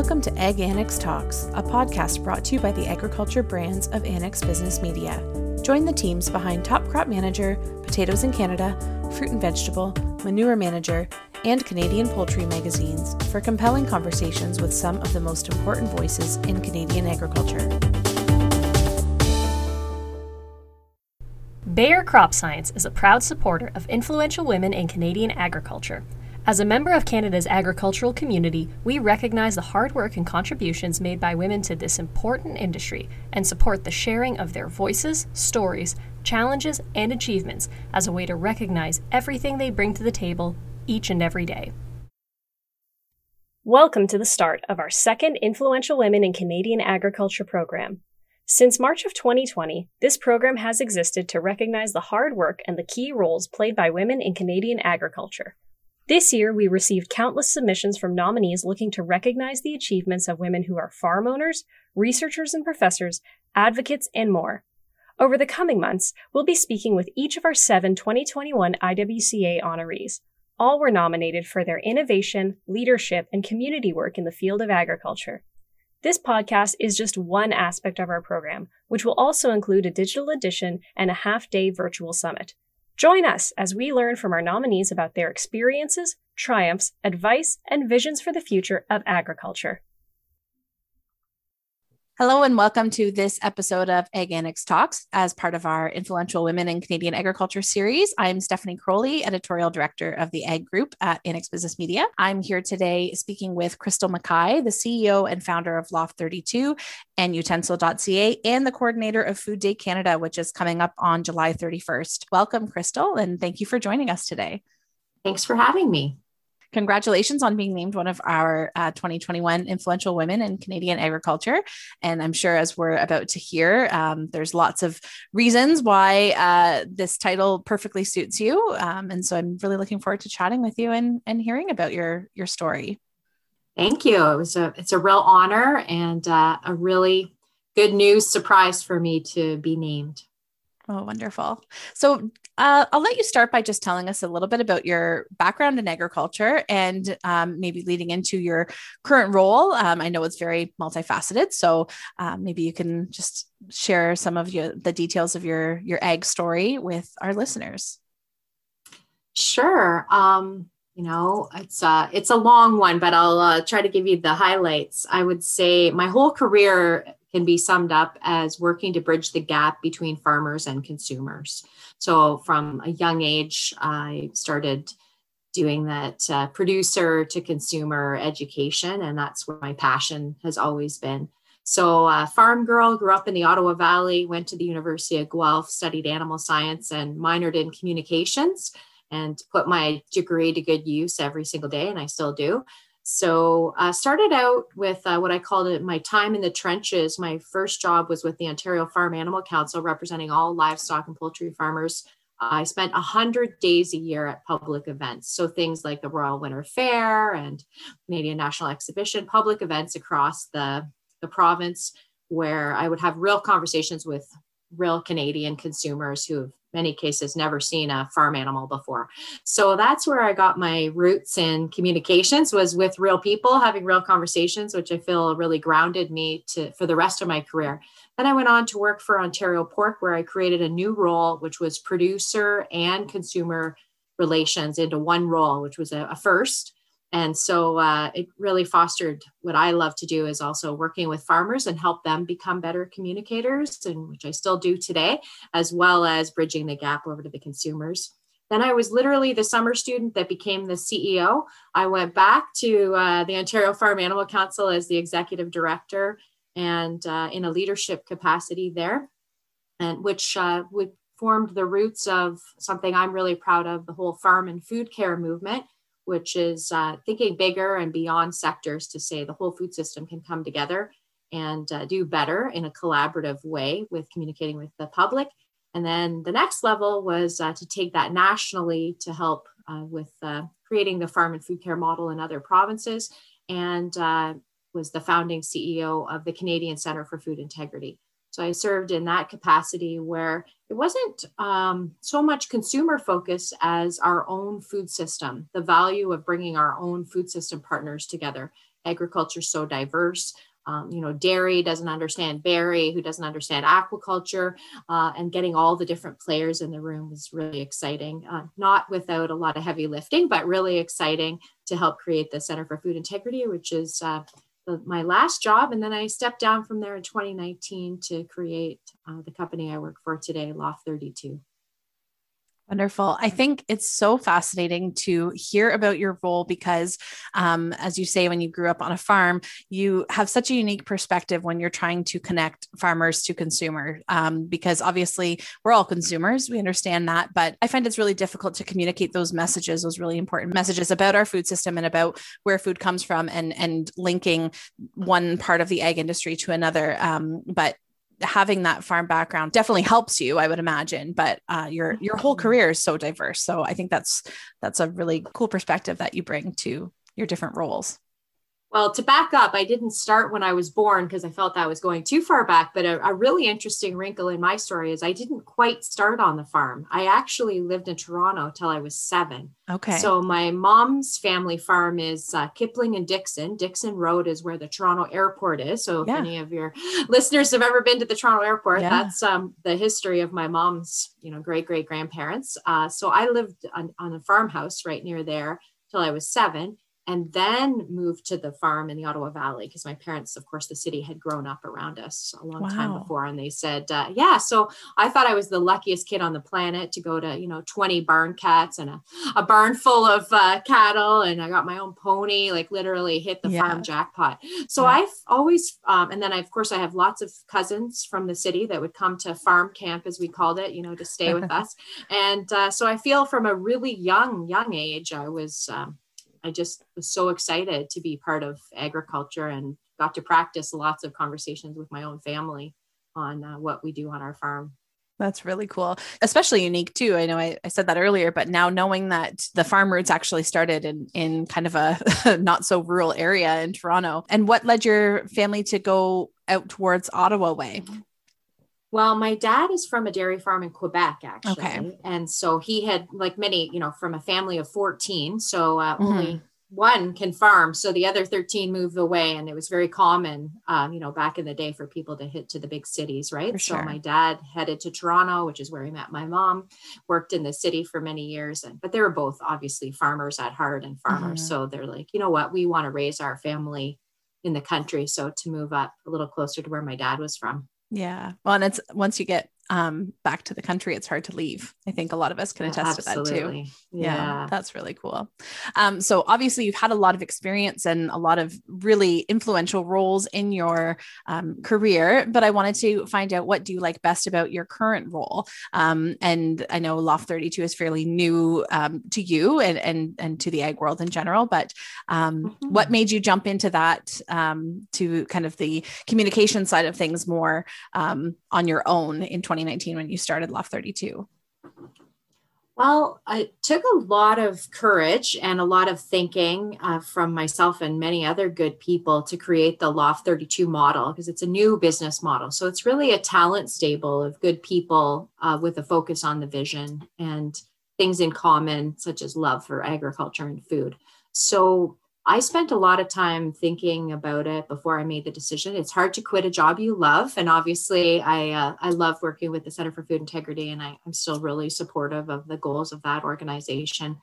Welcome to Ag Annex Talks, a podcast brought to you by the agriculture brands of Annex Business Media. Join the teams behind Top Crop Manager, Potatoes in Canada, Fruit and Vegetable, Manure Manager, and Canadian Poultry magazines for compelling conversations with some of the most important voices in Canadian agriculture. Bayer Crop Science is a proud supporter of influential women in Canadian agriculture. As a member of Canada's agricultural community, we recognize the hard work and contributions made by women to this important industry and support the sharing of their voices, stories, challenges, and achievements as a way to recognize everything they bring to the table each and every day. Welcome to the start of our second Influential Women in Canadian Agriculture program. Since March of 2020, this program has existed to recognize the hard work and the key roles played by women in Canadian agriculture. This year, we received countless submissions from nominees looking to recognize the achievements of women who are farm owners, researchers and professors, advocates, and more. Over the coming months, we'll be speaking with each of our seven 2021 IWCA honorees. All were nominated for their innovation, leadership, and community work in the field of agriculture. This podcast is just one aspect of our program, which will also include a digital edition and a half day virtual summit. Join us as we learn from our nominees about their experiences, triumphs, advice, and visions for the future of agriculture. Hello, and welcome to this episode of Ag Annex Talks as part of our Influential Women in Canadian Agriculture series. I'm Stephanie Crowley, editorial director of the Ag Group at Annex Business Media. I'm here today speaking with Crystal Mackay, the CEO and founder of Loft 32 and utensil.ca, and the coordinator of Food Day Canada, which is coming up on July 31st. Welcome, Crystal, and thank you for joining us today. Thanks for having me congratulations on being named one of our uh, 2021 influential women in Canadian agriculture. And I'm sure, as we're about to hear, um, there's lots of reasons why uh, this title perfectly suits you. Um, and so I'm really looking forward to chatting with you and, and hearing about your your story. Thank you. It was a it's a real honor and uh, a really good news surprise for me to be named. Oh, wonderful. So uh, I'll let you start by just telling us a little bit about your background in agriculture and um, maybe leading into your current role. Um, I know it's very multifaceted, so um, maybe you can just share some of your, the details of your your ag story with our listeners. Sure. Um, you know, it's uh, it's a long one, but I'll uh, try to give you the highlights. I would say my whole career can be summed up as working to bridge the gap between farmers and consumers. So, from a young age, I started doing that uh, producer to consumer education, and that's where my passion has always been. So, uh, farm girl, grew up in the Ottawa Valley, went to the University of Guelph, studied animal science, and minored in communications, and put my degree to good use every single day, and I still do. So uh, started out with uh, what I called it my time in the trenches. My first job was with the Ontario Farm Animal Council, representing all livestock and poultry farmers. I spent 100 days a year at public events. So things like the Royal Winter Fair and Canadian National Exhibition, public events across the, the province where I would have real conversations with real Canadian consumers who have many cases never seen a farm animal before. So that's where I got my roots in communications was with real people having real conversations which I feel really grounded me to for the rest of my career. Then I went on to work for Ontario Pork where I created a new role which was producer and consumer relations into one role which was a, a first and so uh, it really fostered what i love to do is also working with farmers and help them become better communicators and which i still do today as well as bridging the gap over to the consumers. Then i was literally the summer student that became the ceo i went back to uh, the ontario farm animal council as the executive director and uh, in a leadership capacity there and which uh, would formed the roots of something i'm really proud of the whole farm and food care movement which is uh, thinking bigger and beyond sectors to say the whole food system can come together and uh, do better in a collaborative way with communicating with the public. And then the next level was uh, to take that nationally to help uh, with uh, creating the farm and food care model in other provinces and uh, was the founding CEO of the Canadian Center for Food Integrity. So I served in that capacity where it wasn't um, so much consumer focus as our own food system, the value of bringing our own food system partners together agriculture so diverse. Um, you know, dairy doesn't understand berry, who doesn't understand aquaculture, uh, and getting all the different players in the room was really exciting. Uh, not without a lot of heavy lifting, but really exciting to help create the Center for Food Integrity, which is uh, my last job. And then I stepped down from there in 2019 to create uh, the company I work for today, Loft 32. Wonderful. I think it's so fascinating to hear about your role because, um, as you say, when you grew up on a farm, you have such a unique perspective when you're trying to connect farmers to consumer. Um, because obviously, we're all consumers, we understand that, but I find it's really difficult to communicate those messages, those really important messages about our food system and about where food comes from, and and linking one part of the ag industry to another. Um, but having that farm background definitely helps you, I would imagine. But uh, your your whole mm-hmm. career is so diverse, so I think that's that's a really cool perspective that you bring to your different roles. Well, to back up, I didn't start when I was born because I felt that was going too far back. But a, a, really interesting wrinkle in my story is I didn't quite start on the farm. I actually lived in Toronto till I was seven. Okay. So my mom's family farm is uh, Kipling and Dixon. Dixon Road is where the Toronto airport is. So if yeah. any of your listeners have ever been to the Toronto airport, yeah. that's um, the history of my mom's, you know, great great grandparents. Uh, so I lived on, on a farmhouse right near there till I was seven and then moved to the farm in the Ottawa Valley because my parents, of course, the city had grown up around us a long wow. time before. And they said, uh, yeah. So I thought I was the luckiest kid on the planet to go to, you know, 20 barn cats and a, a barn full of uh, cattle. And I got my own pony, like literally hit the yeah. farm jackpot. So yeah. I've always, um, and then I, of course, I have lots of cousins from the city that would come to farm camp, as we called it, you know, to stay with us. And uh, so I feel from a really young, young age, I was, um, I just was so excited to be part of agriculture and got to practice lots of conversations with my own family on uh, what we do on our farm. That's really cool, especially unique too. I know I, I, said that earlier, but now knowing that the farm roots actually started in in kind of a not so rural area in Toronto, and what led your family to go out towards Ottawa way? Well, my dad is from a dairy farm in Quebec, actually. Okay. And so he had, like many, you know, from a family of 14. So uh, mm-hmm. only one can farm. So the other 13 moved away. And it was very common, um, you know, back in the day for people to hit to the big cities, right? For so my dad headed to Toronto, which is where he met my mom, worked in the city for many years. And, but they were both obviously farmers at heart and farmers. Mm-hmm. So they're like, you know what, we want to raise our family in the country. So to move up a little closer to where my dad was from. Yeah. Well, and it's once you get um, back to the country, it's hard to leave. I think a lot of us can attest Absolutely. to that too. Yeah. yeah. that's really cool. Um, so obviously, you've had a lot of experience and a lot of really influential roles in your um, career. But I wanted to find out what do you like best about your current role. Um, and I know Loft Thirty Two is fairly new um, to you and and and to the ag world in general. But um, mm-hmm. what made you jump into that to kind of the communication side of things more on your own in 20? 2019 when you started Loft 32? Well, it took a lot of courage and a lot of thinking uh, from myself and many other good people to create the Loft 32 model because it's a new business model. So it's really a talent stable of good people uh, with a focus on the vision and things in common, such as love for agriculture and food. So I spent a lot of time thinking about it before I made the decision. It's hard to quit a job you love, and obviously, I uh, I love working with the Center for Food Integrity, and I, am still really supportive of the goals of that organization.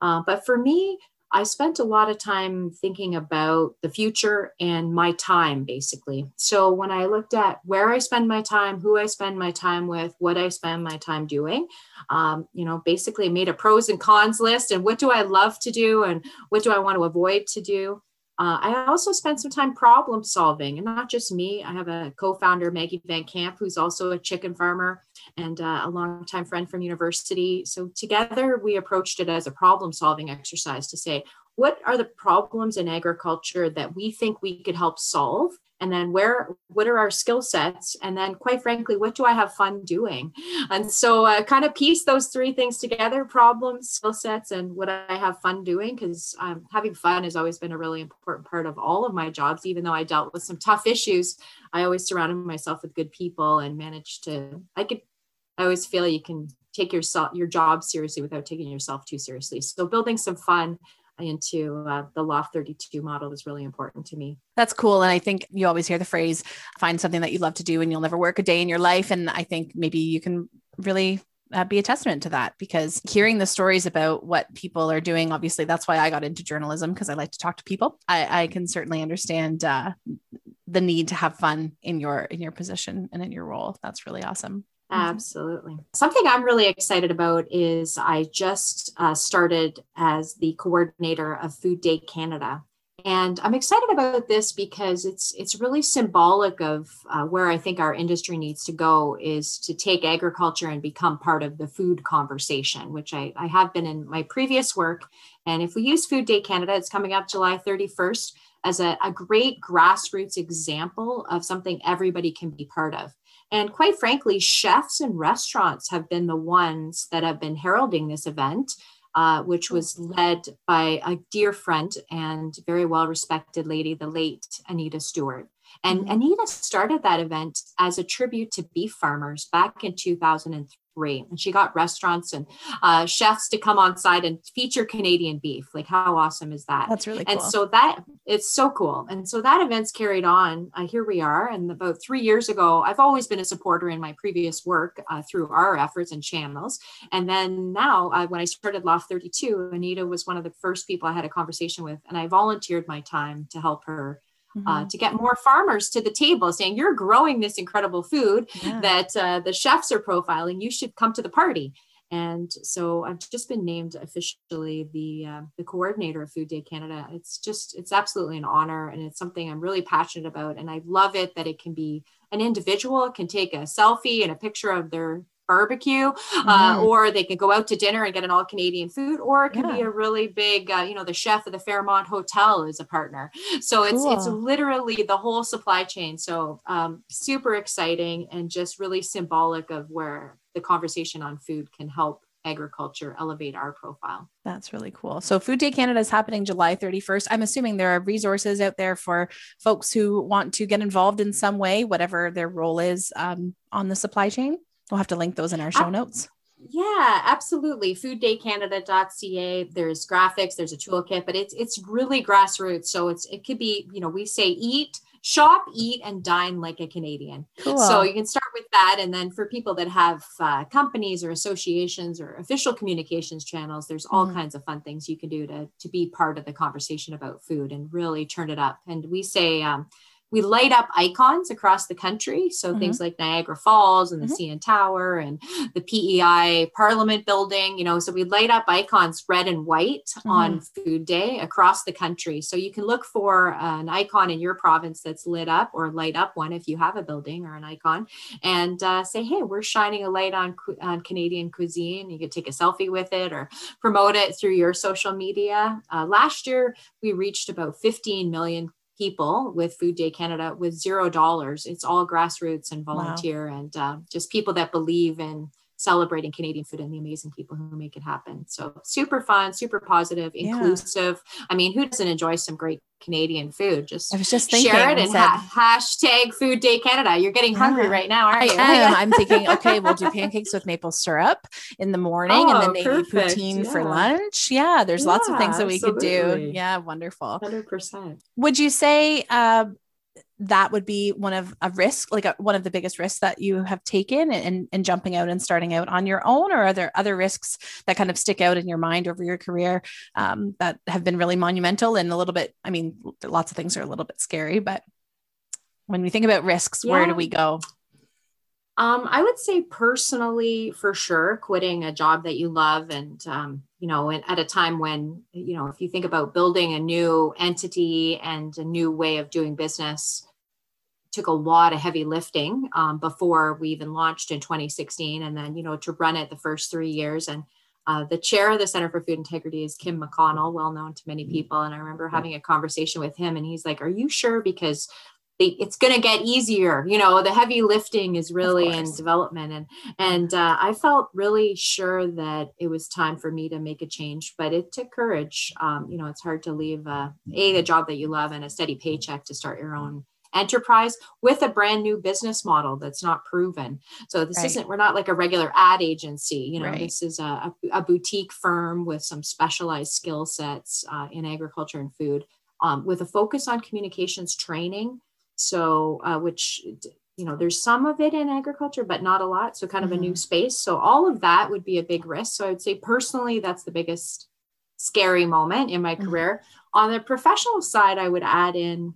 Uh, but for me, I spent a lot of time thinking about the future and my time, basically. So when I looked at where I spend my time, who I spend my time with, what I spend my time doing, um, you know, basically made a pros and cons list and what do I love to do and what do I want to avoid to do. Uh, I also spent some time problem solving, and not just me. I have a co-founder, Maggie Van Camp, who's also a chicken farmer and uh, a longtime friend from university. So together we approached it as a problem solving exercise to say, what are the problems in agriculture that we think we could help solve? And then where, what are our skill sets? And then quite frankly, what do I have fun doing? And so uh, kind of piece those three things together, problems, skill sets, and what I have fun doing. Cause um, having fun has always been a really important part of all of my jobs, even though I dealt with some tough issues. I always surrounded myself with good people and managed to, I could I always feel you can take yourself your job seriously without taking yourself too seriously. So building some fun into uh, the Loft 32 model is really important to me. That's cool. And I think you always hear the phrase, find something that you love to do and you'll never work a day in your life. And I think maybe you can really uh, be a testament to that because hearing the stories about what people are doing, obviously, that's why I got into journalism because I like to talk to people. I, I can certainly understand uh, the need to have fun in your in your position and in your role. That's really awesome. Absolutely. Something I'm really excited about is I just uh, started as the coordinator of Food Day Canada. And I'm excited about this because it's it's really symbolic of uh, where I think our industry needs to go is to take agriculture and become part of the food conversation, which I, I have been in my previous work. And if we use Food Day Canada, it's coming up July 31st as a, a great grassroots example of something everybody can be part of. And quite frankly, chefs and restaurants have been the ones that have been heralding this event uh, which was led by a dear friend and very well respected lady, the late Anita Stewart. And mm-hmm. Anita started that event as a tribute to beef farmers back in 2003 three. And she got restaurants and uh, chefs to come on site and feature Canadian beef. Like, how awesome is that? That's really cool. And so that it's so cool. And so that event's carried on. Uh, here we are. And about three years ago, I've always been a supporter in my previous work uh, through our efforts and channels. And then now, uh, when I started Loft 32, Anita was one of the first people I had a conversation with, and I volunteered my time to help her mm-hmm. uh, to get more farmers to the table saying you're growing this incredible food yeah. that uh, the chefs are profiling you should come to the party and so i've just been named officially the uh, the coordinator of food day canada it's just it's absolutely an honor and it's something i'm really passionate about and i love it that it can be an individual can take a selfie and a picture of their barbecue, uh, mm-hmm. uh, or they can go out to dinner and get an all Canadian food, or it can yeah. be a really big, uh, you know, the chef of the Fairmont Hotel is a partner. So cool. it's it's literally the whole supply chain. So um, super exciting and just really symbolic of where the conversation on food can help agriculture elevate our profile. That's really cool. So Food Day Canada is happening July 31st. I'm assuming there are resources out there for folks who want to get involved in some way, whatever their role is um, on the supply chain. We'll have to link those in our show notes. Yeah, absolutely. Fooddaycanada.ca. There's graphics, there's a toolkit, but it's it's really grassroots. So it's it could be, you know, we say eat, shop, eat, and dine like a Canadian. Cool. So you can start with that. And then for people that have uh, companies or associations or official communications channels, there's all mm. kinds of fun things you can do to, to be part of the conversation about food and really turn it up. And we say, um, we light up icons across the country. So mm-hmm. things like Niagara Falls and the mm-hmm. CN Tower and the PEI Parliament building, you know, so we light up icons red and white mm-hmm. on Food Day across the country. So you can look for an icon in your province that's lit up or light up one if you have a building or an icon and uh, say, hey, we're shining a light on, on Canadian cuisine. You could take a selfie with it or promote it through your social media. Uh, last year, we reached about 15 million people with Food Day Canada with zero dollars. It's all grassroots and volunteer wow. and uh, just people that believe in celebrating Canadian food and the amazing people who make it happen. So super fun, super positive, inclusive. Yeah. I mean, who doesn't enjoy some great Canadian food? Just I was just thinking, share it and ha- hashtag Food Day Canada. You're getting hungry yeah, right now, aren't I you? am. I'm thinking, okay, we'll do pancakes with maple syrup in the morning, oh, and then maybe perfect. poutine yeah. for lunch. Yeah, there's lots of things that we absolutely. could do. Yeah, wonderful. Hundred percent. Would you say? Uh, that would be one of a risk, like a, one of the biggest risks that you have taken in, in jumping out and starting out on your own, or are there other risks that kind of stick out in your mind over your career um, that have been really monumental and a little bit? I mean, lots of things are a little bit scary, but when we think about risks, yeah. where do we go? Um, I would say personally, for sure, quitting a job that you love and, um, you know, at a time when, you know, if you think about building a new entity and a new way of doing business, took a lot of heavy lifting um, before we even launched in 2016. And then, you know, to run it the first three years. And uh, the chair of the Center for Food Integrity is Kim McConnell, well known to many mm-hmm. people. And I remember having a conversation with him, and he's like, Are you sure? Because it's going to get easier you know the heavy lifting is really in development and and uh, i felt really sure that it was time for me to make a change but it took courage um, you know it's hard to leave uh, a the job that you love and a steady paycheck to start your own enterprise with a brand new business model that's not proven. So this right. isn't, we're not like a regular ad agency. You know, right. this is a, a, boutique firm with some specialized skill sets uh, in agriculture and food um, with a focus on communications training. So, uh, which you know there's some of it in agriculture but not a lot so kind of mm-hmm. a new mm-hmm. space so all of that would be a big risk so i would say personally that's the biggest scary moment in my mm-hmm. career on the professional side i would add in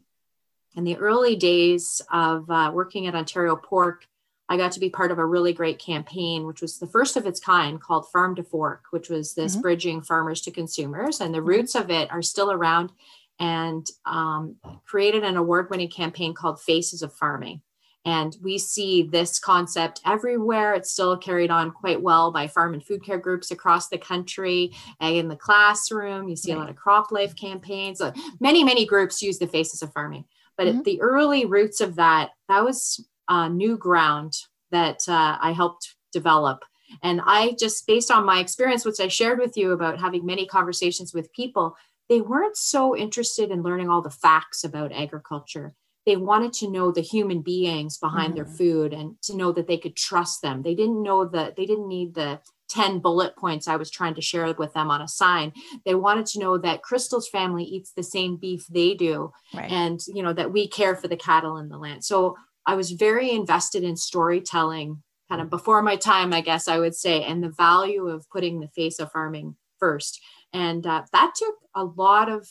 in the early days of uh, working at ontario pork i got to be part of a really great campaign which was the first of its kind called farm to fork which was this mm-hmm. bridging farmers to consumers and the mm-hmm. roots of it are still around and um, created an award-winning campaign called faces of farming and we see this concept everywhere. It's still carried on quite well by farm and food care groups across the country. And in the classroom, you see a lot of crop life campaigns. many, many groups use the faces of farming. But mm-hmm. the early roots of that, that was uh, new ground that uh, I helped develop. And I just, based on my experience, which I shared with you about having many conversations with people, they weren't so interested in learning all the facts about agriculture they wanted to know the human beings behind mm-hmm. their food and to know that they could trust them. They didn't know that they didn't need the 10 bullet points I was trying to share with them on a sign. They wanted to know that Crystal's family eats the same beef they do right. and you know that we care for the cattle and the land. So I was very invested in storytelling kind of before my time, I guess I would say, and the value of putting the face of farming first. And uh, that took a lot of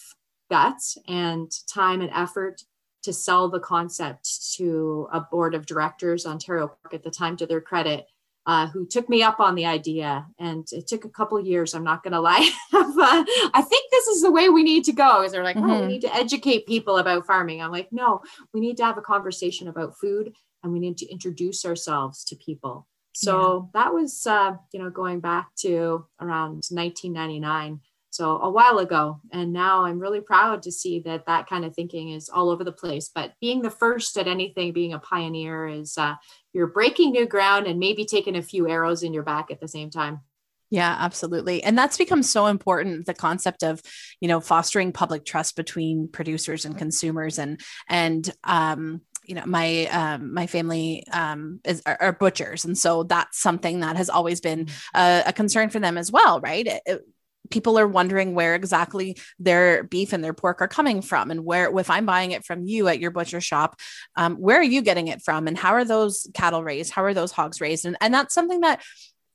guts and time and effort to sell the concept to a board of directors, Ontario Pork at the time, to their credit, uh, who took me up on the idea. And it took a couple years, I'm not going to lie. I think this is the way we need to go. Is they're like, mm-hmm. oh, we mm-hmm. need to educate people about farming. I'm like, no, we need to have a conversation about food and we need to introduce ourselves to people. So yeah. that was, uh, you know, going back to around 1999 so a while ago and now i'm really proud to see that that kind of thinking is all over the place but being the first at anything being a pioneer is uh, you're breaking new ground and maybe taking a few arrows in your back at the same time yeah, absolutely. And that's become so important the concept of, you know, fostering public trust between producers and consumers and and um you know my um, my family um, is are, are, butchers. And so that's something that has always been mm-hmm. a, a concern for them as well right? It, it, people are wondering where exactly their beef and their pork are coming from and where if i'm buying it from you at your butcher shop um, where are you getting it from? And how are those cattle raised? How are those hogs raised? And, and that's something that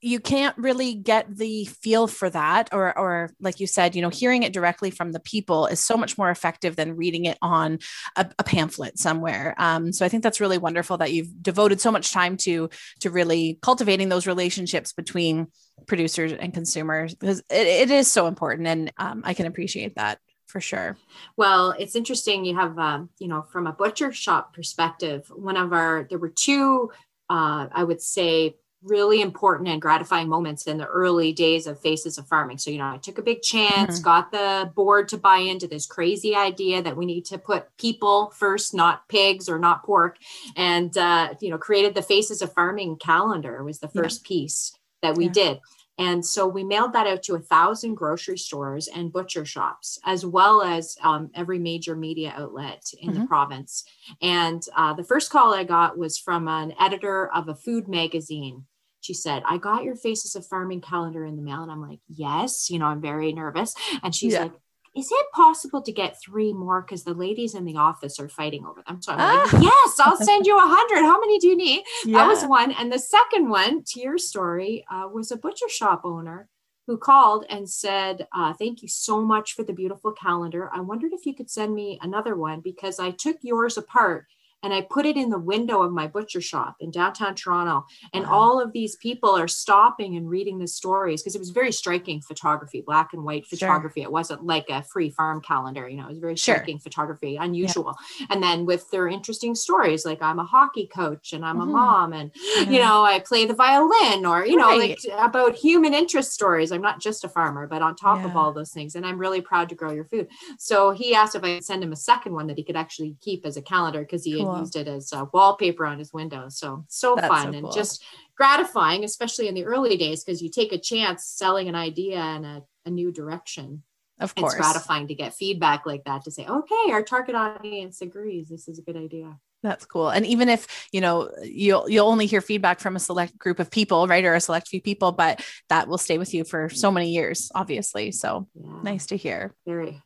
you can't really get the feel for that or or like you said you know hearing it directly from the people is so much more effective than reading it on a, a pamphlet somewhere. Um, so i think that's really wonderful that you've devoted so much time to to really cultivating those relationships between producers and consumers because it, it is so important and um, i can appreciate that for sure. Well it's interesting you have um, you know from a butcher shop perspective one of our there were two uh, i would say really important and gratifying moments in the early days of faces of farming so you know i took a big chance mm-hmm. got the board to buy into this crazy idea that we need to put people first not pigs or not pork and uh, you know created the faces of farming calendar was the first yeah. piece that we yeah. did and so we mailed that out to a thousand grocery stores and butcher shops, as well as um, every major media outlet in mm-hmm. the province. And uh, the first call I got was from an editor of a food magazine she said, I got your Faces of Farming calendar in the mail. And I'm like, yes, you know, I'm very nervous. And she's yeah. like, is it possible to get three more? Because the ladies in the office are fighting over them. So I'm ah. like, yes, I'll send you a hundred. How many do you need? Yeah. That was one. And the second one, to your story, uh, was a butcher shop owner who called and said, uh, Thank you so much for the beautiful calendar. I wondered if you could send me another one because I took yours apart and I put it in the window of my butcher shop in downtown Toronto. And wow. all of these people are stopping and reading the stories because it was very striking photography, black and white photography. Sure. It wasn't like a free farm calendar, you know, it was very sure. striking photography, unusual. Yeah. And then with their interesting stories, like I'm a hockey coach and I'm mm-hmm. a mom and, you know, I play the violin or, you right. know, like about human interest stories. I'm not just a farmer, but on top yeah. of all those things. And I'm really proud to grow your food. So he asked if I could send him a second one that he could actually keep as a calendar because he cool cool. used it as a wallpaper on his window. So so That's fun so cool. and just gratifying, especially in the early days, because you take a chance selling an idea in a, a new direction. Of course. It's gratifying to get feedback like that to say, okay, our target audience agrees. This is a good idea. That's cool. And even if, you know, you'll you'll only hear feedback from a select group of people, right? Or a select few people, but that will stay with you for so many years, obviously. So yeah. nice to hear. Very.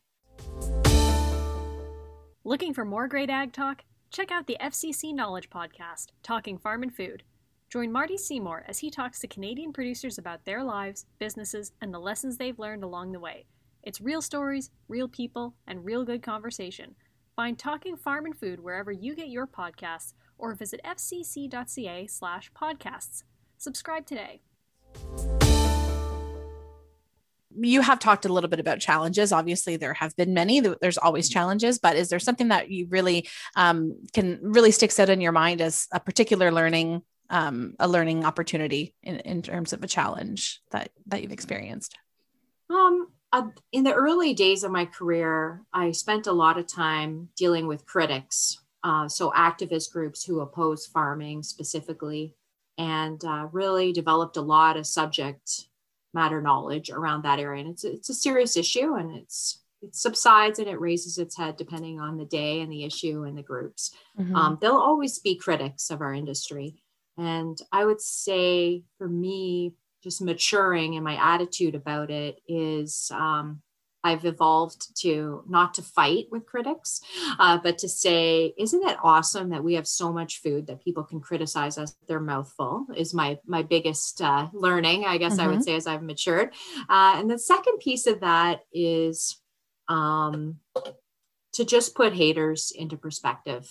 Looking for more great ag talk? Check out the FCC Knowledge Podcast, Talking Farm and Food. Join Marty Seymour as he talks to Canadian producers about their lives, businesses, and the lessons they've learned along the way. It's real stories, real people, and real good conversation. Find Talking Farm and Food wherever you get your podcasts or visit fcc.ca slash podcasts. Subscribe today. You have talked a little bit about challenges. Obviously, there have been many. There's always challenges, but is there something that you really um, can really sticks out in your mind as a particular learning um, a learning opportunity in, in terms of a challenge that that you've experienced? Um, uh, in the early days of my career, I spent a lot of time dealing with critics, uh, so activist groups who oppose farming specifically, and uh, really developed a lot of subject matter knowledge around that area. And it's it's a serious issue, and it's it subsides and it raises its head depending on the day and the issue and the groups. Mm-hmm. Um, there'll always be critics of our industry, and I would say for me, just maturing in my attitude about it is um, I've evolved to not to fight with critics, uh, but to say, isn't it awesome that we have so much food that people can criticize us their mouthful? Is my my biggest uh, learning, I guess mm-hmm. I would mm-hmm. say, as I've matured. Uh, and the second piece of that is um, to just put haters into perspective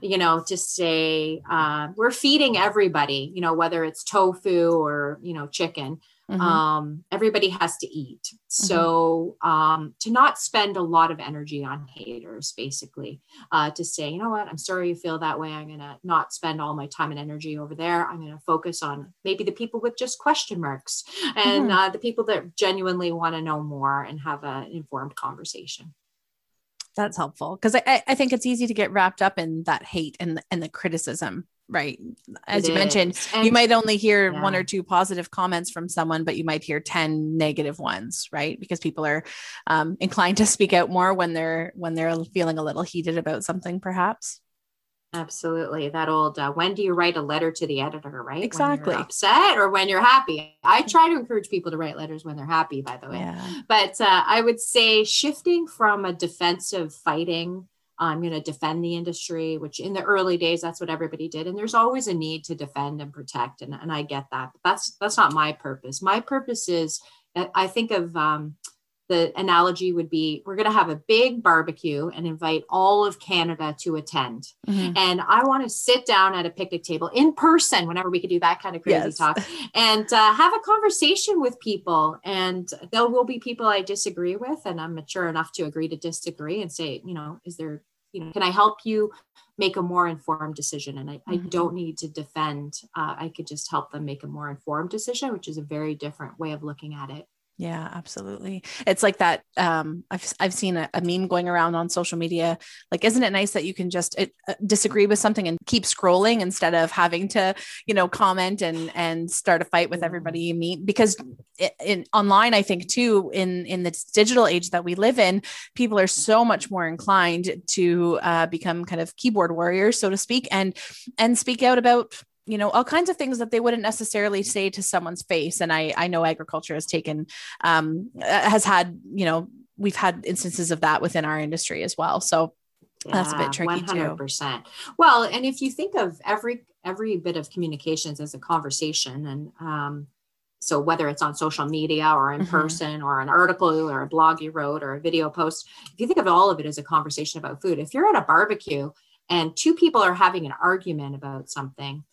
you know to say uh, we're feeding everybody you know whether it's tofu or you know chicken mm-hmm. um, everybody has to eat mm-hmm. so um, to not spend a lot of energy on haters basically uh, to say you know what i'm sorry you feel that way i'm going to not spend all my time and energy over there i'm going to focus on maybe the people with just question marks and mm-hmm. uh, the people that genuinely want to know more and have an informed conversation that's helpful because I, I think it's easy to get wrapped up in that hate and and the criticism right as it you is. mentioned and, you might only hear yeah. one or two positive comments from someone but you might hear 10 negative ones right because people are um, inclined to speak out more when they're when they're feeling a little heated about something perhaps Absolutely. That old, uh, when do you write a letter to the editor, right? Exactly. upset or when you're happy. I try to encourage people to write letters when they're happy, by the way. Yeah. But uh, I would say shifting from a defensive fighting, I'm going to defend the industry, which in the early days, that's what everybody did. And there's always a need to defend and protect. And, and I get that. But that's, that's not my purpose. My purpose is, I think of, um, the analogy would be we're going to have a big barbecue and invite all of Canada to attend. Mm-hmm. And I want to sit down at a picnic table in person whenever we could do that kind of crazy yes. talk and uh, have a conversation with people. And there will be people I disagree with, and I'm mature enough to agree to disagree and say, you know, is there, you know, can I help you make a more informed decision? And I, mm-hmm. I don't need to defend, uh, I could just help them make a more informed decision, which is a very different way of looking at it. Yeah, absolutely. It's like that. Um, I've I've seen a, a, meme going around on social media. Like, isn't it nice that you can just it, uh, disagree with something and keep scrolling instead of having to, you know, comment and and start a fight with everybody you meet? Because it, in online, I think too, in in this digital age that we live in, people are so much more inclined to uh, become kind of keyboard warriors, so to speak, and and speak out about you know all kinds of things that they wouldn't necessarily say to someone's face and i i know agriculture has taken um uh, has had you know we've had instances of that within our industry as well so yeah, that's a bit tricky 100%. too well and if you think of every every bit of communications as a conversation and um so whether it's on social media or in mm-hmm. person or an article or a blog you wrote or a video post if you think of all of it as a conversation about food if you're at a barbecue and two people are having an argument about something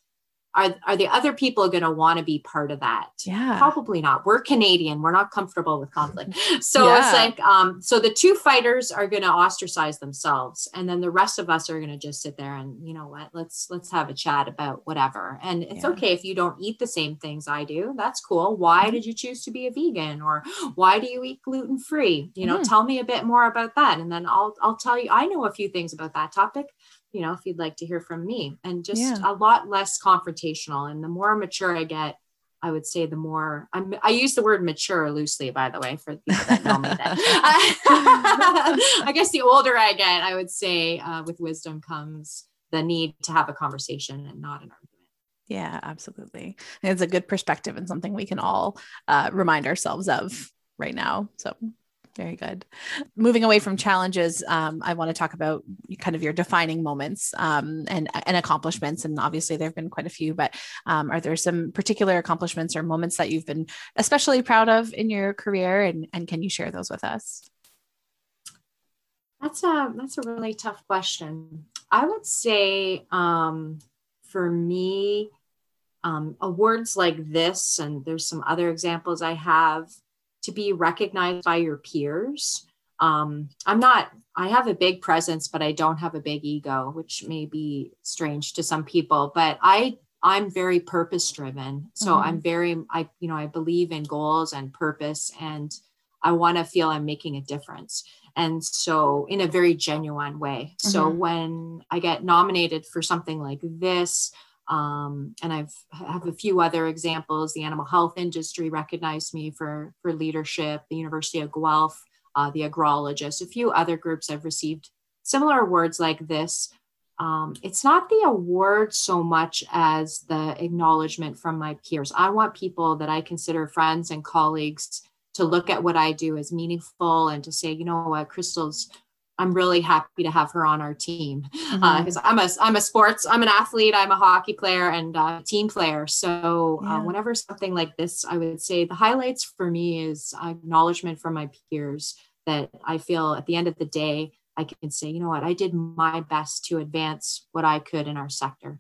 are, are the other people going to want to be part of that? Yeah. Probably not. We're Canadian. We're not comfortable with conflict. So yeah. it's like, um, so the two fighters are going to ostracize themselves. And then the rest of us are going to just sit there and, you know what, let's, let's have a chat about whatever. And it's yeah. okay if you don't eat the same things I do. That's cool. Why mm-hmm. did you choose to be a vegan or why do you eat gluten free? You know, mm-hmm. tell me a bit more about that. And then I'll, I'll tell you, I know a few things about that topic you know, if you'd like to hear from me and just yeah. a lot less confrontational. And the more mature I get, I would say the more I'm, I use the word mature loosely, by the way, for people that know me. That I guess the older I get, I would say uh, with wisdom comes the need to have a conversation and not an argument. Yeah, absolutely. It's a good perspective and something we can all uh, remind ourselves of right now. So very good. Moving away from challenges, um, I want to talk about kind of your defining moments um, and and accomplishments. And obviously, there have been quite a few. But um, are there some particular accomplishments or moments that you've been especially proud of in your career? And and can you share those with us? That's a that's a really tough question. I would say um, for me, um, awards like this, and there's some other examples I have to be recognized by your peers. Um, I'm not, I have a big presence, but I don't have a big ego, which may be strange to some people, but I, I'm very purpose driven. So mm-hmm. I'm very, I, you know, I believe in goals and purpose and I want to feel I'm making a difference. And so in a very genuine way. Mm-hmm. So when I get nominated for something like this, um, and I've have a few other examples. The animal health industry recognized me for for leadership. The University of Guelph, uh, the agrologist, a few other groups I've received similar awards like this. Um, it's not the award so much as the acknowledgement from my peers. I want people that I consider friends and colleagues to look at what I do as meaningful and to say, you know what, Crystal's I'm really happy to have her on our team because uh, mm-hmm. uh, I'm a I'm a sports I'm an athlete I'm a hockey player and a team player so uh, yeah. uh, whenever something like this I would say the highlights for me is acknowledgement from my peers that I feel at the end of the day I can say you know what I did my best to advance what I could in our sector.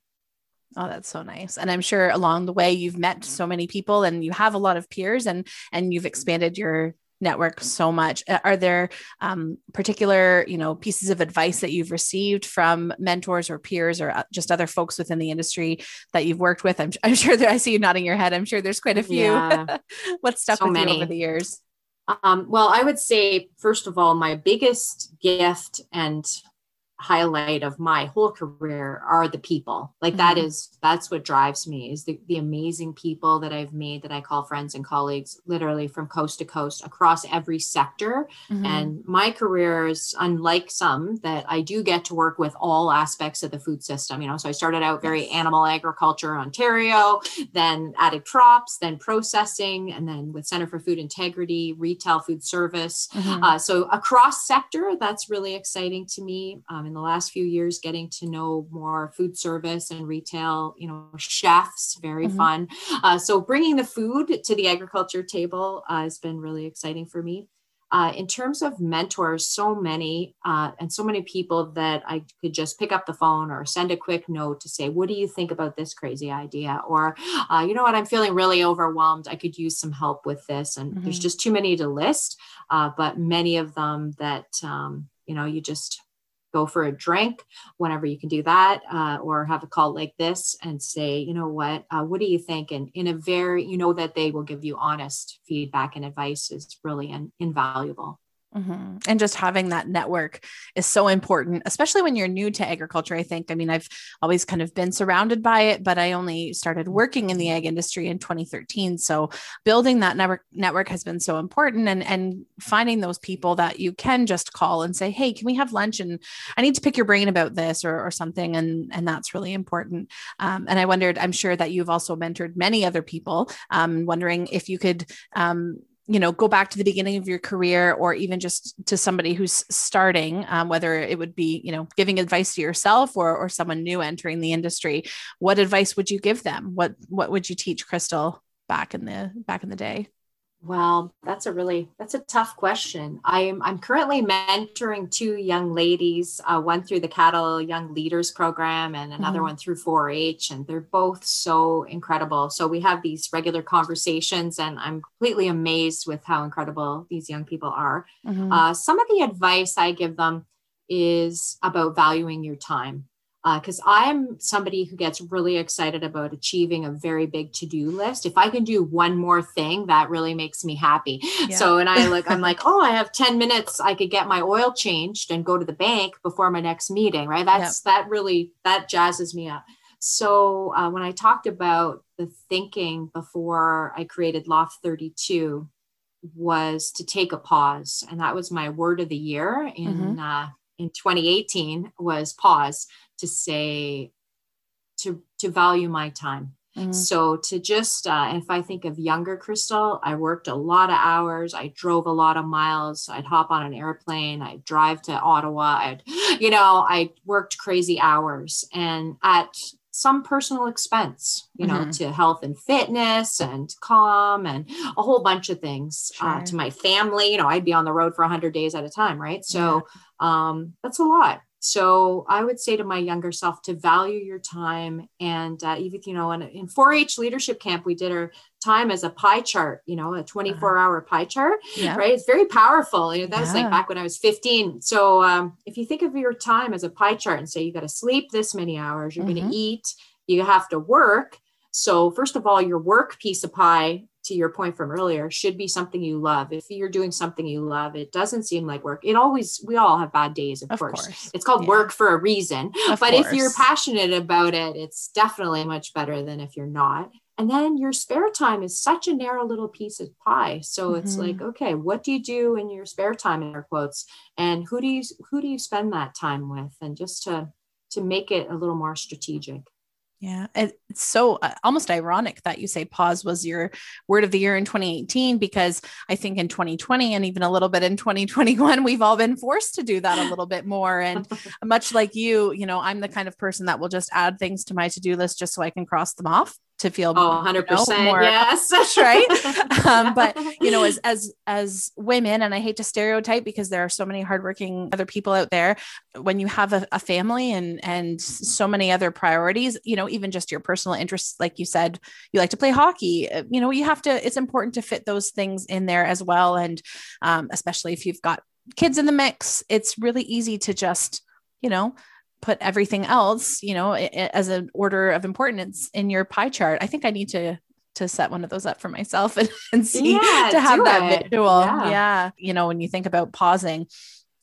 Oh, that's so nice. And I'm sure along the way you've met so many people and you have a lot of peers and and you've expanded your network so much. Are there um, particular you know pieces of advice that you've received from mentors or peers or uh, just other folks within the industry that you've worked with? I'm, I'm sure that i see you nodding your head. I'm sure there's quite a few. Yeah. what's stuck so with many. you over the years? Um, well i would say first of all my biggest gift and highlight of my whole career are the people like mm-hmm. that is that's what drives me is the, the amazing people that i've made that i call friends and colleagues literally from coast to coast across every sector mm-hmm. and my career is unlike some that i do get to work with all aspects of the food system you know so i started out very animal agriculture ontario then added crops then processing and then with center for food integrity retail food service mm-hmm. uh, so across sector that's really exciting to me um, in the last few years getting to know more food service and retail you know chefs very mm-hmm. fun. Uh, so bringing the food to the agriculture table uh, has been really exciting for me. Uh, in terms of mentors so many uh, and so many people that i could just pick up the phone or send a quick note to say what do you think about this crazy idea? Or uh, you know what? I'm feeling really overwhelmed. I could use some help with this. And mm-hmm. there's just too many to list uh, but many of them that um, you know you just go for a drink whenever you can do that uh, or have a call like this and say you know what uh, what do you think? And in a very you know that they will give you honest feedback and advice is really in, invaluable Mm-hmm. And just having that network is so important, especially when you're new to agriculture. I think, I mean, I've always kind of been surrounded by it, but I only started working in the ag industry in 2013. So building that network network has been so important and, and finding those people that you can just call and say, Hey, can we have lunch? And I need to pick your brain about this or, or something. And, and that's really important. Um, and I wondered, I'm sure that you've also mentored many other people, um, wondering if you could, um, you know go back to the beginning of your career or even just to somebody who's starting um, whether it would be you know giving advice to yourself or or someone new entering the industry what advice would you give them? What what would you teach crystal back in the back in the day well, that's a really that's a tough question. I'm I'm currently mentoring two young ladies, uh, one through the Cattle Young Leaders Program and another mm-hmm. one through 4-H, and they're both so incredible. So we have these regular conversations, and I'm completely amazed with how incredible these young people are. Mm-hmm. Uh, some of the advice I give them is about valuing your time because uh, I'm somebody who gets really excited about achieving a very big to-do list. If I can do one more thing, that really makes me happy. Yeah. So, and I like, I'm like, oh, I have 10 minutes. I could get my oil changed and go to the bank before my next meeting, right? That's yep. that really that jazzes me up. So uh, when I talked about the thinking before I created Loft 32 was to take a pause. And that was my word of the year in mm-hmm. uh, in 2018 was pause to say to to value my time. Mm-hmm. So to just uh, if I think of younger Crystal, I worked a lot of hours. I drove a lot of miles. I'd hop on an airplane. I'd drive to Ottawa. I'd, you know, I worked crazy hours. And at some personal expense, you know, mm-hmm. to health and fitness and calm and a whole bunch of things uh, sure. uh, to my family. You know, I'd be on the road for 100 days at a time, right? So yeah. um, that's a lot. So I would say to my younger self to value your time. And uh, even, you know, in, in 4 H leadership camp, we did our time as a pie chart, you know, a 24 uh-huh. hour pie chart, yeah. right? It's very powerful. You know, that yeah. was like back when I was 15. So um, if you think of your time as a pie chart and say you got to sleep this many hours, you're mm-hmm. going to eat, you have to work. So first of all, your work piece of pie to your point from earlier should be something you love if you're doing something you love it doesn't seem like work it always we all have bad days of, of course. course. it's called yeah. work for a reason of but course. if you're passionate about it it's definitely much better than if you're not and then your spare time is such a narrow little piece of pie so mm-hmm. it's like okay what do you do in your spare time in air quotes and who do you who do you spend that time with and just to to make it a little more strategic yeah, it's so uh, almost ironic that you say pause was your word of the year in 2018 because I think in 2020 and even a little bit in 2021 we've all been forced to do that a little bit more. And much like you, you know, I'm the kind of person that will just add things to my to-do list just so I can cross them off to feel oh 100% you know, more yes. that's right? Um, but you know as as as women and i hate to stereotype because there are so many hardworking other people out there when you have a, a family and and so many other priorities you know even just your personal interests like you said you like to play hockey uh, you know you have to it's important to fit those things in there as well. And um, especially if you've got kids in the mix it's really easy to just you know put everything else, you know, as an order of importance in your pie chart. I think I need to to set one of those up for myself and, and see yeah, to have that it. visual. Yeah. yeah. You know, when you think about pausing,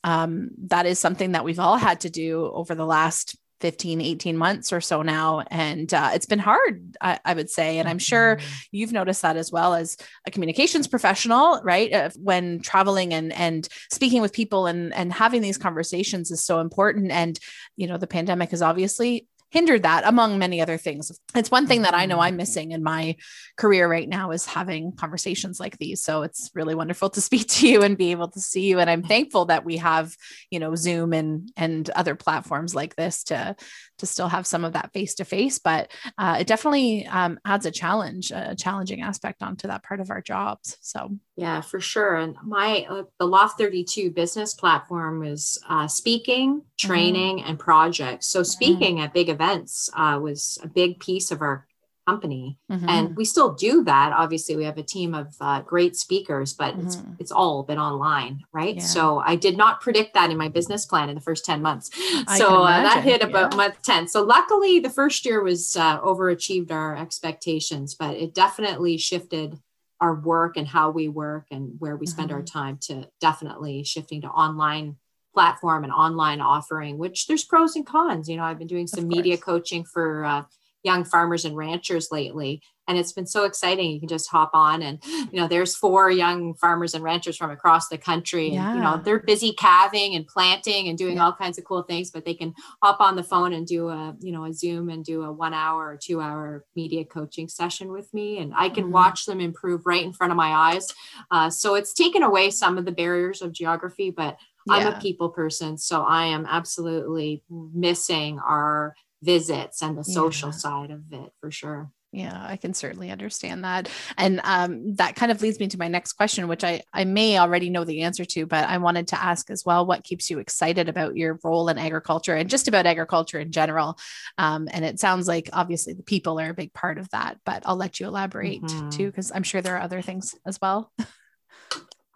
um, that is something that we've all had to do over the last 15 18 months or so now and uh, it's been hard I, I, would say and i'm sure mm-hmm. you've noticed that as well as a communications professional right uh, when traveling and and speaking with people and and having these conversations is so important and you know the pandemic has obviously hindered that among many other things. It's one thing that I know I'm mm-hmm. missing in my career right now is having conversations like these. So it's really wonderful to speak to you and be able to see you. And I'm thankful that we have, you know, Zoom and and other platforms like this to to still have some of that face to face, but uh, it definitely um, adds a challenge, a challenging aspect onto that part of our jobs. So yeah, for sure. And my uh, the Loft 32 business platform is uh, speaking, training, mm. and projects. So speaking mm. at big events uh, was a big piece of our company mm-hmm. and we still do that obviously we have a team of uh, great speakers but mm-hmm. it's, it's all been online right yeah. so i did not predict that in my business plan in the first 10 months so uh, that hit about yeah. month 10 so luckily the first year was uh, overachieved our expectations but it definitely shifted our work and how we work and where we spend mm-hmm. our time to definitely shifting to online platform and online offering which there's pros and cons you know i've been doing some media coaching for uh, young farmers and ranchers lately and it's been so exciting you can just hop on and you know there's four young farmers and ranchers from across the country and yeah. you know they're busy calving and planting and doing yeah. all kinds of cool things but they can hop on the phone and do a you know a zoom and do a one hour or two hour media coaching session with me and i can mm-hmm. watch them improve right in front of my eyes uh, so it's taken away some of the barriers of geography but yeah. i'm a people person so i am absolutely missing our visits and the social yeah. side of it for sure. Yeah, I can certainly understand that. And um, that kind of leads me to my next question, which I, I may already know the answer to, but I wanted to ask as well what keeps you excited about your role in agriculture and just about agriculture in general? Um, and it sounds like obviously the people are a big part of that, but I'll let you elaborate mm-hmm. too, because I'm sure there are other things as well.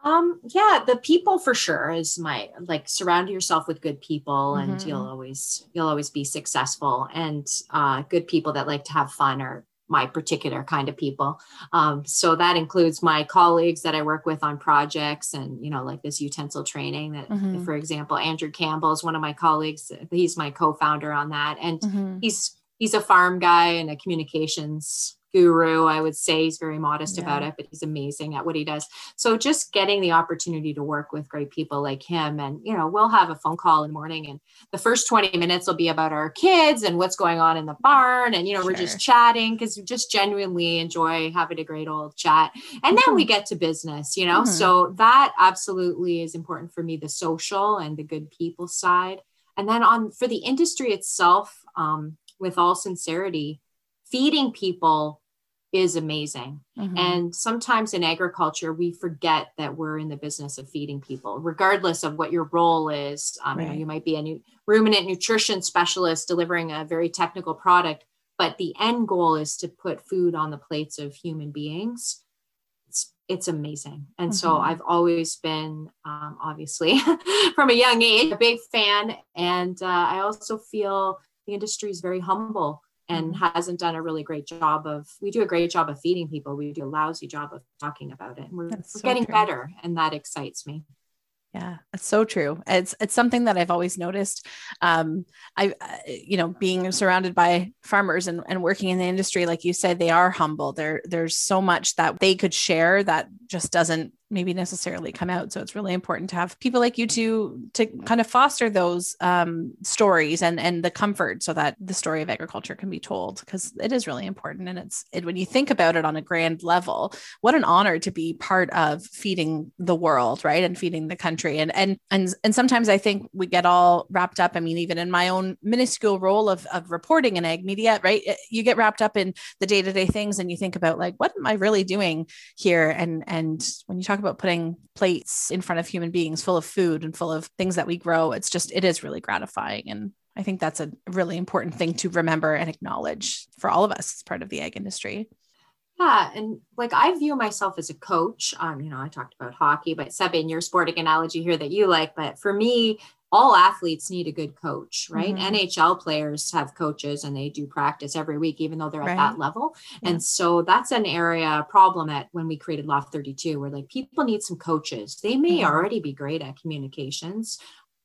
Um, yeah, the people for sure is my like surround yourself with good people and mm-hmm. you'll always you'll always be successful and uh good people that like to have fun are my particular kind of people. Um, so that includes my colleagues that I work with on projects and, you know, like this utensil training that, mm-hmm. for example, Andrew Campbell is one of my colleagues. He's my co-founder on that. And mm-hmm. he's, he's a farm guy and a communications guru. I would say he's very modest Yeah. about it, but he's amazing at what he does. So just getting the opportunity to work with great people like him, and you know, we'll have a phone call in the morning, and the first 20 minutes will be about our kids and what's going on in the barn, and you know, we're just chatting because we just genuinely enjoy having a great old chat, and then we get to business, you know. Mhm. So that absolutely is important for me, the social and the good people side, and then on for the industry itself, um, with all sincerity, feeding people is amazing. Mhm. And sometimes in agriculture, we forget that we're in the business of feeding people, regardless of what your role is. Um, you know, Right. you might be a new ruminant nutrition specialist delivering a very technical product, but the end goal is to put food on the plates of human beings. It's, it's amazing. And so Mhm. I've always been, um, obviously, from a young age, a big fan. And uh, I also feel the industry is very humble and Mm-hmm. hasn't done a really great job of we do a great job of feeding people we do a lousy job of talking about it and we're, we're so getting true. better and that excites me Yeah, it's so true. It's it's something that I've always noticed. Um, I, uh, you know, being surrounded by farmers and, and working in the industry, like you said, they are humble. There, there's so much that they could share that just doesn't maybe necessarily come out. So it's really important to have people like you to to kind of foster those um, stories and and the comfort, so that the story of agriculture can be told because it is really important. And it's it, when you think about it on a grand level, what an honor to be part of feeding the world right and feeding the country and and and and sometimes i think we get all wrapped up i mean even in my own minuscule role of, of reporting in ag media right you get wrapped up in the day-to-day things and you think about like what am i really doing here and and when you talk about putting plates in front of human beings full of food and full of things that we grow it's just it is really gratifying. And i think that's a really important thing to remember and acknowledge for all of us. As part of the ag industry. Yeah and like i view myself as a coach. Um you know i talked about hockey but seb in your sporting analogy here that you like but for me all athletes need a good coach right? Mhm. nhl players have coaches and they do practice every week even though they're at that level. Yeah. and so that's an area problem at when we created loft 32 where like people need some coaches. They may Mhm. already be great at communications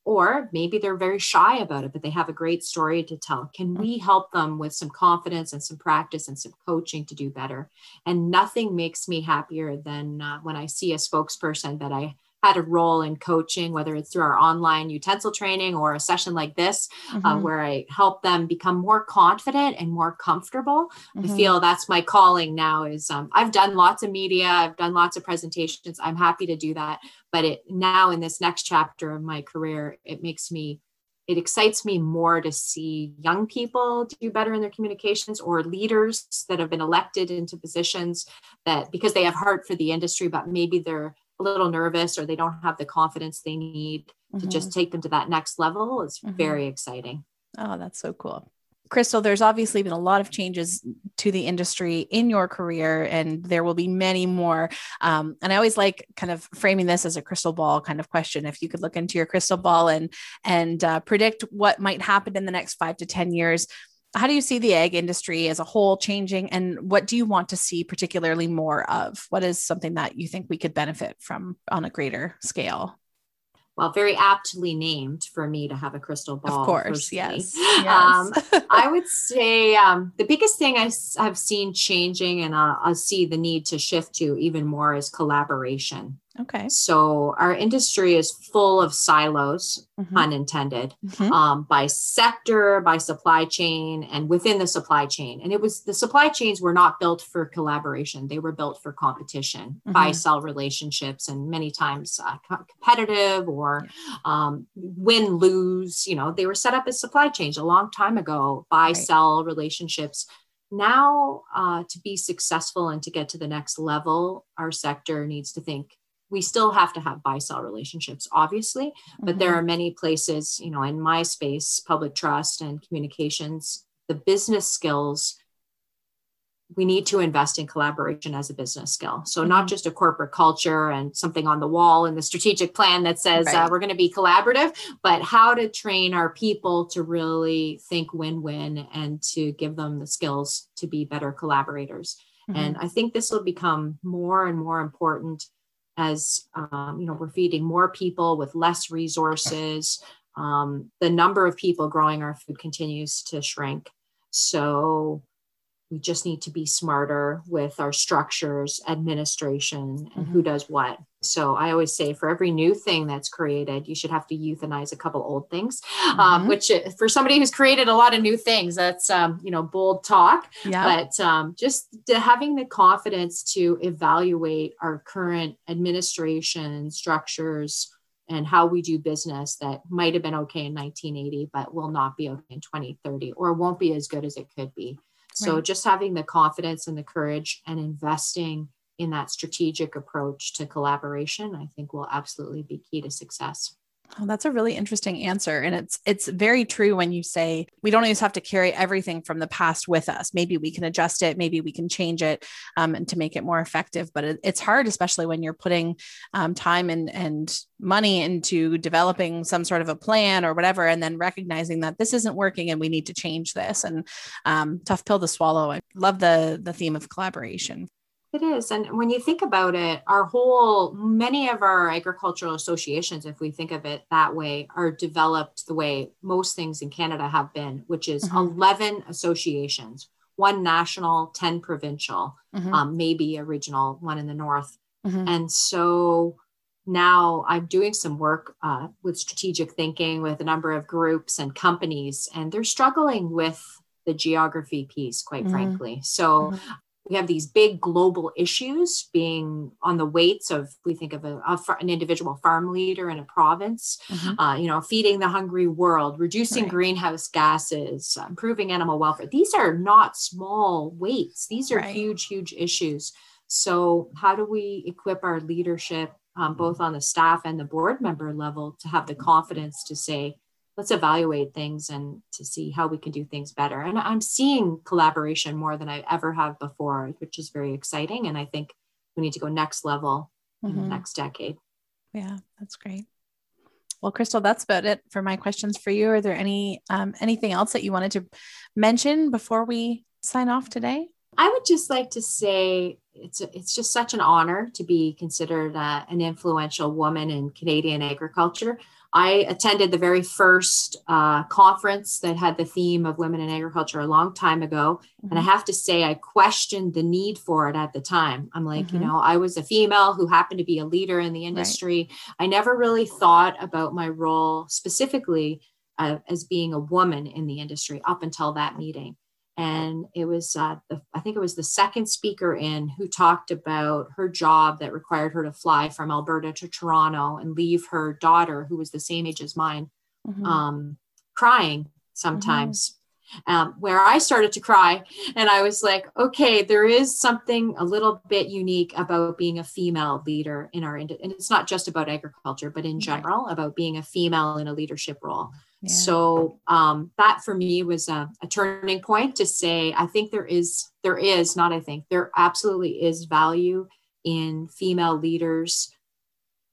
or maybe they're very shy about it but they have a great story to tell. Can we help them with some confidence and some practice and some coaching to do better? And nothing makes me happier than uh, when i see a spokesperson that i had a role in coaching whether it's through our online utensil training or a session like this uh, Mhm. where i help them become more confident and more comfortable I Mhm. feel that's my calling now is um, I've done lots of media, I've done lots of presentations. I'm happy to do that. But it now in this next chapter of my career, it makes me it excites me more to see young people do better in their communications or leaders that have been elected into positions that because they have heart for the industry, but maybe they're a little nervous or they don't have the confidence they need to Mhm. just take them to that next level. It's Mhm. very exciting. Oh, that's so cool. Crystal, there's obviously been a lot of changes to the industry in your career, and there will be many more. Um, and I always like kind of framing this as a crystal ball kind of question. If you could look into your crystal ball and and uh, predict what might happen in the next five to ten years, how do you see the ag industry as a whole changing, and what do you want to see particularly more of? What is something that you think we could benefit from on a greater scale? well, very aptly named for me to have a crystal ball. of course, firstly. yes. Um. I would say um, the biggest thing I, have seen changing and uh, I see the need to shift to even more is collaboration. Okay. So our industry is full of silos, Mhm. pun intended, Mhm. um, by sector, by supply chain, and within the supply chain. And it was the supply chains were not built for collaboration; they were built for competition, Mhm. buy sell relationships, and many times uh, co- competitive or um, win lose. You know, they were set up as supply chains a long time ago. Buy Right. sell relationships. Now, uh, to be successful and to get to the next level, our sector needs to think we still have to have buy sell relationships, obviously, but there Mhm. are many places, you know, in my space, public trust and communications, the business skills. We need to invest in collaboration as a business skill. So, not Mhm. just a corporate culture and something on the wall in the strategic plan that says uh, we're going to be collaborative, but how to train our people to really think win win and to give them the skills to be better collaborators. Mhm. And I think this will become more and more important as um, you know we're feeding more people with less resources. Um, the number of people growing our food continues to shrink. So we just need to be smarter with our structures, administration, and mm-hmm. who does what. So I always say for every new thing that's created, you should have to euthanize a couple old things, um, mm-hmm. um, which uh, for somebody who's created a lot of new things, that's, um, you know, bold talk. Yeah. But um, just having the confidence to evaluate our current administration structures and how we do business that might have been okay in 1980, but will not be okay in 2030 or won't be as good as it could be. So right. just having the confidence and the courage and investing in that strategic approach to collaboration, I think will absolutely be key to success. Oh, that's a really interesting answer. And it's it's very true when you say we don't always have to carry everything from the past with us. Maybe we can adjust it, maybe we can change it um, and to make it more effective. But it, it's hard, especially when you're putting um, time and, and money into developing some sort of a plan or whatever, and then recognizing that this isn't working and we need to change this. And um, tough pill to swallow. I love the the theme of collaboration. It is. And when you think about it, our whole, many of our agricultural associations, if we think of it that way, are developed the way most things in Canada have been, which is mm-hmm. 11 associations, one national, 10 provincial, mm-hmm. um, maybe a regional, one in the north. Mm-hmm. And so now I'm doing some work uh, with strategic thinking with a number of groups and companies, and they're struggling with the geography piece, quite mm-hmm. frankly. So mm-hmm we have these big global issues being on the weights of we think of a, a an individual farm leader in a province mm-hmm. uh, you know feeding the hungry world reducing right. greenhouse gases improving animal welfare these are not small weights these are right. huge huge issues so how do we equip our leadership um, both on the staff and the board member level to have the confidence to say let's evaluate things and to see how we can do things better. And I'm seeing collaboration more than I ever have before, which is very exciting. And I think we need to go next level mm-hmm. in the next decade. Yeah, that's great. Well, Crystal, that's about it for my questions for you. Are there any um, anything else that you wanted to mention before we sign off today? I would just like to say it's a, it's just such an honor to be considered uh, an influential woman in Canadian agriculture. I attended the very first uh, conference that had the theme of women in agriculture a long time ago. Mm-hmm. And I mm-hmm. have to say, I questioned the need for it at the time. I'm like, mm-hmm. you know, I was a female who happened to be a leader in the industry. Right. I never really thought about my role specifically uh, as being a woman in the industry up until that meeting and it was uh, the, i think it was the second speaker in who talked about her job that required her to fly from alberta to toronto and leave her daughter who was the same age as mine mm-hmm. um, crying sometimes mm-hmm. um, where i started to cry and i was like okay there is something a little bit unique about being a female leader in our and it's not just about agriculture but in general about being a female in a leadership role so um, that for me was a, a, turning point to say, I think there is, there is not, I think there absolutely is value in female leaders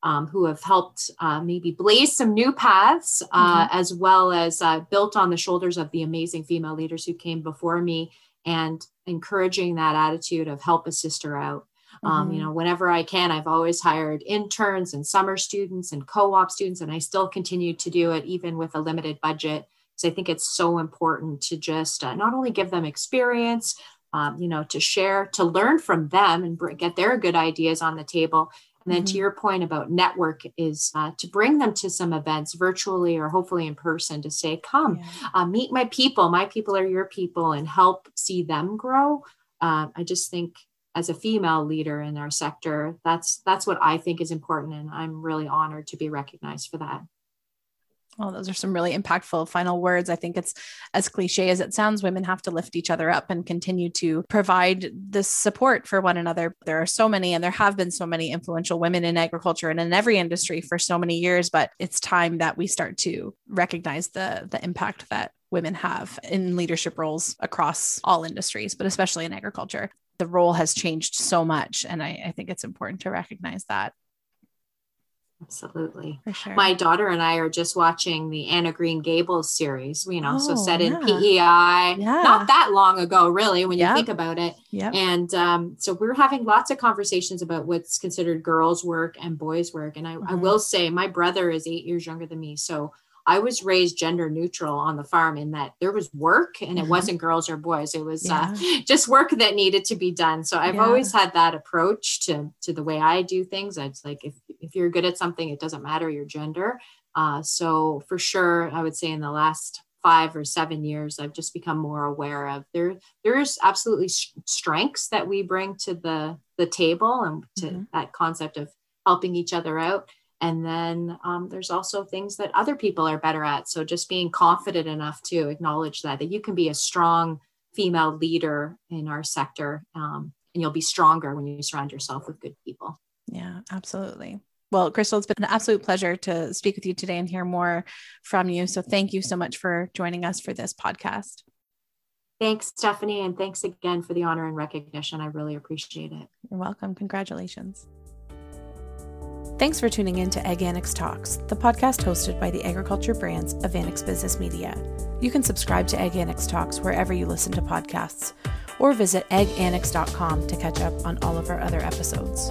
um, who have helped uh, maybe blaze some new paths, uh, mm-hmm. as well as uh, built on the shoulders of the amazing female leaders who came before me and encouraging that attitude of help a sister out. Um, you mm-hmm. know, whenever I can, I've always hired interns and summer students and co-op students, and I still continue to do it even with a limited budget. Because I think it's so important to just uh, not only give them experience, um, you know, to share, to learn from them and br- get their good ideas on the table. And then mm-hmm. to your point about network is uh, to bring them to some events virtually or hopefully in person to say, come yeah. uh, meet my people. My people are your people and help see them grow. Uh, I just think as a female leader in our sector that's that's what i think is important and i'm really honored to be recognized for that well, those are some really impactful final words. I think it's as cliche as it sounds, women have to lift each other up and continue to provide the support for one another. There are so many, and there have been so many influential women in agriculture and in every industry for so many years, but it's time that we start to recognize the, the impact that women have in leadership roles across all industries, but especially in agriculture the role has changed so much. And I, I think it's important to recognize that. Absolutely. Sure. My daughter and I are just watching the Anne of Green Gables series, you know, oh, so set in PEI, yeah. not that long ago, really, when yep. you think about it. Yep. And um, so we're having lots of conversations about what's considered girls' work and boys' work. And I, mm-hmm. I will say, my brother is eight years younger than me. So I was raised gender neutral on the farm in that there was work and it mm-hmm. wasn't girls or boys. It was uh, yeah. uh, just work that needed to be done. So I've yeah. always had that approach to, to the way I do things. It's like, if, if you're good at something, it doesn't matter your gender. Uh, so for sure, I would say in the last five or seven years, I've just become more aware of there. There's absolutely strengths that we bring to the the table and to mm-hmm. that concept of helping each other out. And then um, there's also things that other people are better at. So just being confident enough to acknowledge that that you can be a strong female leader in our sector, um, and you'll be stronger when you surround yourself with good people. Yeah, absolutely. Well, Crystal, it's been an absolute pleasure to speak with you today and hear more from you. So thank you so much for joining us for this podcast. Thanks, Stephanie. And thanks again for the honor and recognition. I really appreciate it. You're welcome. Congratulations. Thanks for tuning in to Ag Annex Talks, the podcast hosted by the agriculture brands of Annex Business Media. You can subscribe to Ag Annex Talks wherever you listen to podcasts, or visit agannex.com to catch up on all of our other episodes.